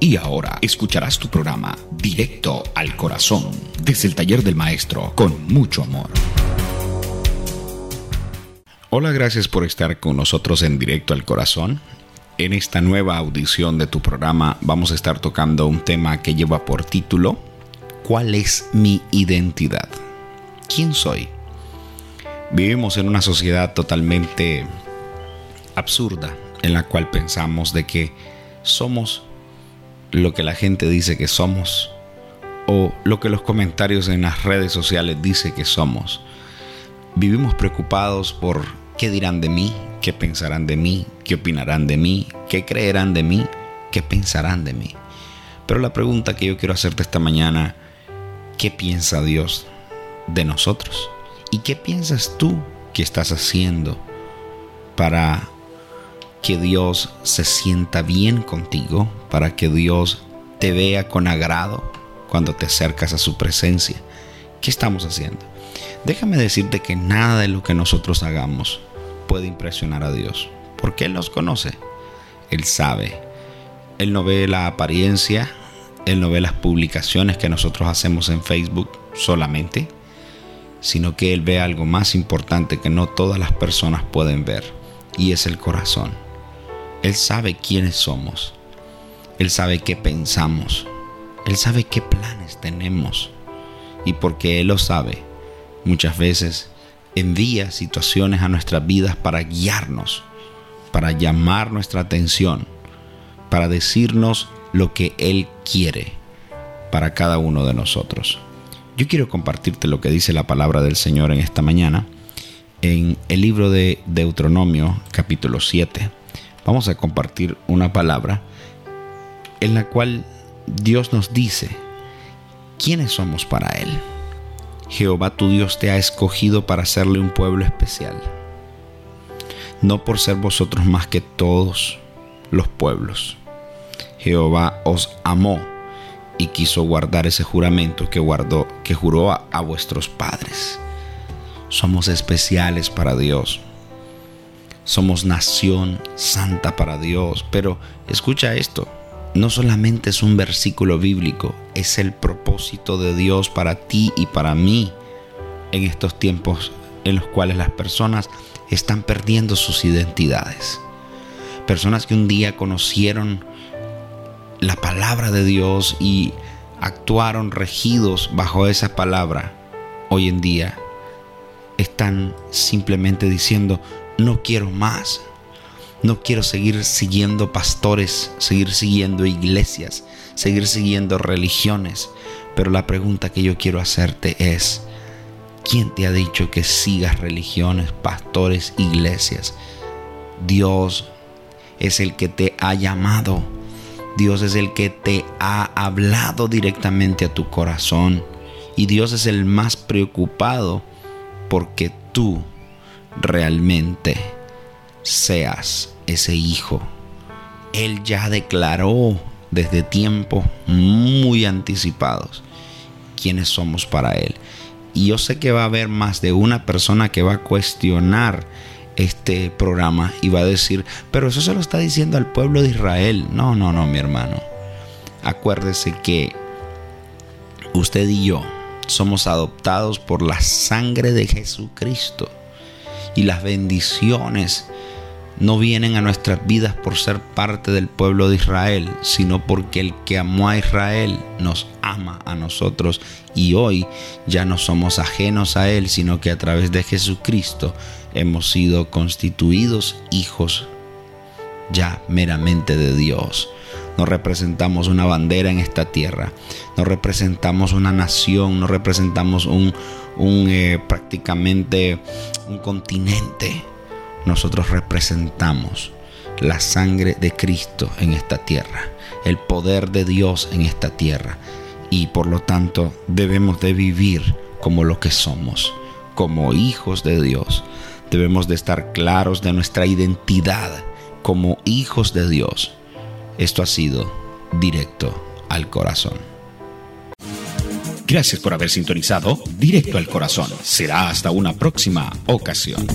Y ahora escucharás tu programa Directo al Corazón, desde el taller del maestro, con mucho amor. Hola, gracias por estar con nosotros en Directo al Corazón. En esta nueva audición de tu programa vamos a estar tocando un tema que lleva por título ¿Cuál es mi identidad? ¿Quién soy? Vivimos en una sociedad totalmente absurda en la cual pensamos de que somos lo que la gente dice que somos o lo que los comentarios en las redes sociales dice que somos. Vivimos preocupados por qué dirán de mí, qué pensarán de mí, qué opinarán de mí, qué creerán de mí, qué pensarán de mí. Pero la pregunta que yo quiero hacerte esta mañana, ¿qué piensa Dios de nosotros? ¿Y qué piensas tú que estás haciendo para que Dios se sienta bien contigo, para que Dios te vea con agrado cuando te acercas a su presencia. ¿Qué estamos haciendo? Déjame decirte que nada de lo que nosotros hagamos puede impresionar a Dios, porque Él nos conoce, Él sabe, Él no ve la apariencia, Él no ve las publicaciones que nosotros hacemos en Facebook solamente, sino que Él ve algo más importante que no todas las personas pueden ver, y es el corazón. Él sabe quiénes somos. Él sabe qué pensamos. Él sabe qué planes tenemos. Y porque Él lo sabe, muchas veces envía situaciones a nuestras vidas para guiarnos, para llamar nuestra atención, para decirnos lo que Él quiere para cada uno de nosotros. Yo quiero compartirte lo que dice la palabra del Señor en esta mañana en el libro de Deuteronomio capítulo 7 vamos a compartir una palabra en la cual Dios nos dice quiénes somos para Él. Jehová tu Dios te ha escogido para hacerle un pueblo especial, no por ser vosotros más que todos los pueblos. Jehová os amó y quiso guardar ese juramento que guardó, que juró a, a vuestros padres. Somos especiales para Dios somos nación santa para Dios. Pero escucha esto, no solamente es un versículo bíblico, es el propósito de Dios para ti y para mí en estos tiempos en los cuales las personas están perdiendo sus identidades. Personas que un día conocieron la palabra de Dios y actuaron regidos bajo esa palabra, hoy en día están simplemente diciendo, no quiero más. No quiero seguir siguiendo pastores, seguir siguiendo iglesias, seguir siguiendo religiones. Pero la pregunta que yo quiero hacerte es, ¿quién te ha dicho que sigas religiones, pastores, iglesias? Dios es el que te ha llamado. Dios es el que te ha hablado directamente a tu corazón. Y Dios es el más preocupado porque tú realmente seas ese hijo. Él ya declaró desde tiempos muy anticipados quiénes somos para Él. Y yo sé que va a haber más de una persona que va a cuestionar este programa y va a decir, pero eso se lo está diciendo al pueblo de Israel. No, no, no, mi hermano. Acuérdese que usted y yo somos adoptados por la sangre de Jesucristo y las bendiciones no vienen a nuestras vidas por ser parte del pueblo de Israel, sino porque el que amó a Israel nos ama a nosotros y hoy ya no somos ajenos a Él, sino que a través de Jesucristo hemos sido constituidos hijos ya meramente de Dios. No representamos una bandera en esta tierra, no representamos una nación, no representamos un, un eh, prácticamente un continente. Nosotros representamos la sangre de Cristo en esta tierra, el poder de Dios en esta tierra. Y por lo tanto debemos de vivir como lo que somos, como hijos de Dios. Debemos de estar claros de nuestra identidad como hijos de Dios esto ha sido directo al corazón. Gracias por haber sintonizado Directo al Corazón. Será hasta una próxima ocasión.